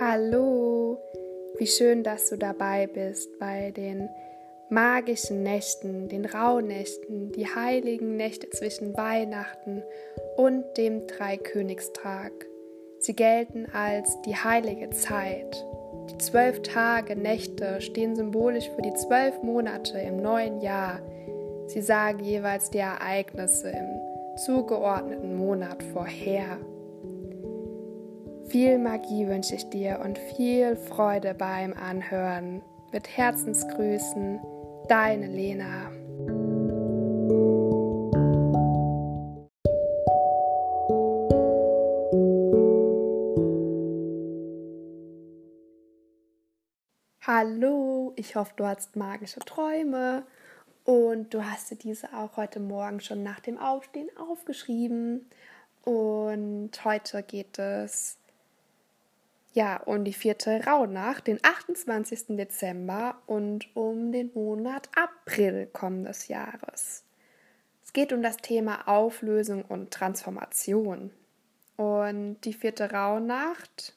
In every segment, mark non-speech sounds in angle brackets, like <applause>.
Hallo, wie schön, dass du dabei bist bei den magischen Nächten, den Rauhnächten, die heiligen Nächte zwischen Weihnachten und dem Dreikönigstag. Sie gelten als die heilige Zeit. Die zwölf Tage, Nächte stehen symbolisch für die zwölf Monate im neuen Jahr. Sie sagen jeweils die Ereignisse im zugeordneten Monat vorher. Viel Magie wünsche ich dir und viel Freude beim Anhören. Mit Herzensgrüßen, deine Lena. Hallo, ich hoffe, du hast magische Träume und du hast dir diese auch heute Morgen schon nach dem Aufstehen aufgeschrieben. Und heute geht es ja, um die vierte Rauhnacht, den 28. Dezember und um den Monat April kommendes Jahres. Es geht um das Thema Auflösung und Transformation. Und die vierte Rauhnacht,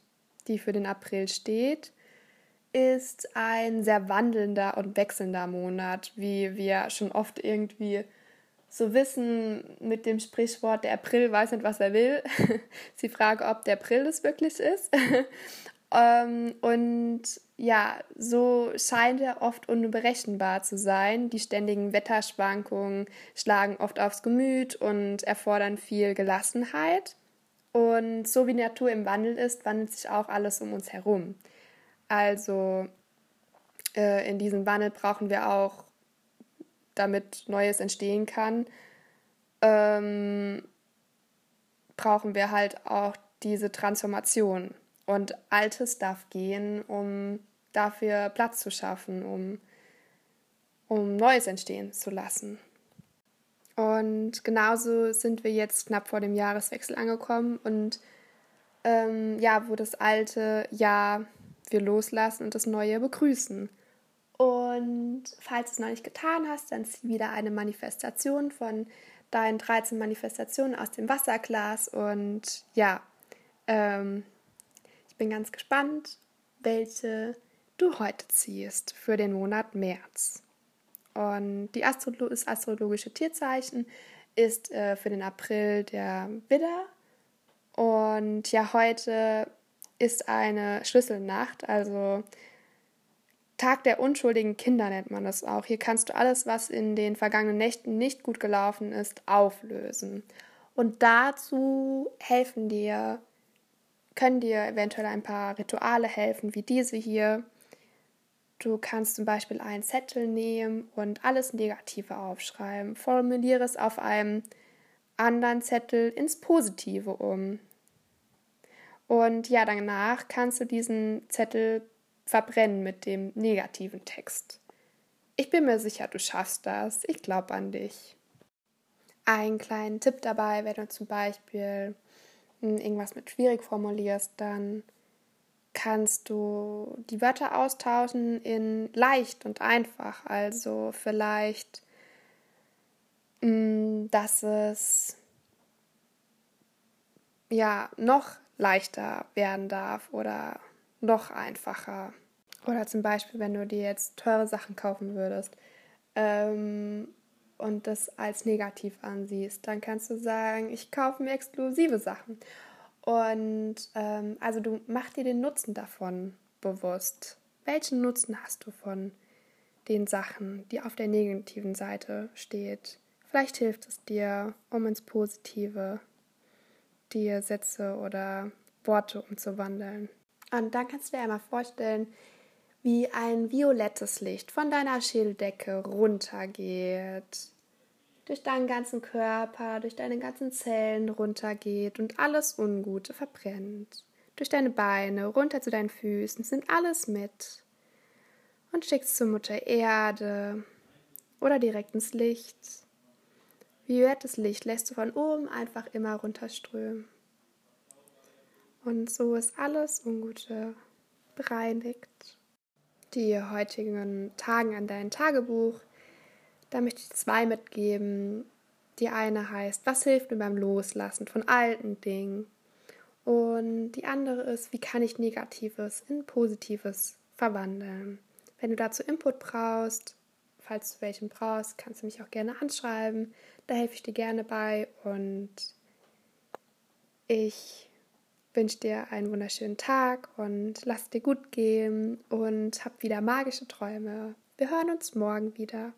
die für den April steht, ist ein sehr wandelnder und wechselnder Monat, wie wir schon oft irgendwie so wissen mit dem Sprichwort, der April weiß nicht, was er will. <laughs> Sie frage, ob der April es wirklich ist. <laughs> ähm, und ja, so scheint er oft unberechenbar zu sein. Die ständigen Wetterschwankungen schlagen oft aufs Gemüt und erfordern viel Gelassenheit. Und so wie Natur im Wandel ist, wandelt sich auch alles um uns herum. Also äh, in diesem Wandel brauchen wir auch damit Neues entstehen kann, ähm, brauchen wir halt auch diese Transformation. Und Altes darf gehen, um dafür Platz zu schaffen, um, um Neues entstehen zu lassen. Und genauso sind wir jetzt knapp vor dem Jahreswechsel angekommen und ähm, ja, wo das alte Jahr wir loslassen und das neue begrüßen. Und falls du es noch nicht getan hast, dann zieh wieder eine Manifestation von deinen 13 Manifestationen aus dem Wasserglas. Und ja, ähm, ich bin ganz gespannt, welche du heute ziehst für den Monat März. Und die Astrolo das astrologische Tierzeichen ist äh, für den April der Widder. Und ja, heute ist eine Schlüsselnacht, also Tag der unschuldigen Kinder nennt man das auch. Hier kannst du alles, was in den vergangenen Nächten nicht gut gelaufen ist, auflösen. Und dazu helfen dir, können dir eventuell ein paar Rituale helfen, wie diese hier. Du kannst zum Beispiel einen Zettel nehmen und alles Negative aufschreiben. Formuliere es auf einem anderen Zettel ins Positive um. Und ja, danach kannst du diesen Zettel verbrennen mit dem negativen Text. Ich bin mir sicher, du schaffst das. Ich glaube an dich. Ein kleinen Tipp dabei, wenn du zum Beispiel hm, irgendwas mit schwierig formulierst, dann kannst du die Wörter austauschen in leicht und einfach. Also vielleicht, hm, dass es ja noch leichter werden darf oder noch einfacher. Oder zum Beispiel, wenn du dir jetzt teure Sachen kaufen würdest ähm, und das als negativ ansiehst, dann kannst du sagen, ich kaufe mir exklusive Sachen. Und ähm, also du mach dir den Nutzen davon bewusst. Welchen Nutzen hast du von den Sachen, die auf der negativen Seite steht? Vielleicht hilft es dir, um ins Positive dir Sätze oder Worte umzuwandeln. Und dann kannst du dir einmal vorstellen, wie ein violettes Licht von deiner Schädeldecke runtergeht, durch deinen ganzen Körper, durch deine ganzen Zellen runtergeht und alles Ungute verbrennt. Durch deine Beine, runter zu deinen Füßen, sind alles mit. Und schickst zur Mutter Erde oder direkt ins Licht. Violettes Licht lässt du von oben einfach immer runterströmen. Und so ist alles Ungute bereinigt die heutigen Tagen an dein Tagebuch. Da möchte ich zwei mitgeben. Die eine heißt, was hilft mir beim Loslassen von alten Dingen? Und die andere ist, wie kann ich Negatives in Positives verwandeln? Wenn du dazu Input brauchst, falls du welchen brauchst, kannst du mich auch gerne anschreiben. Da helfe ich dir gerne bei und ich wünsche dir einen wunderschönen Tag und lass dir gut gehen und hab wieder magische Träume. Wir hören uns morgen wieder.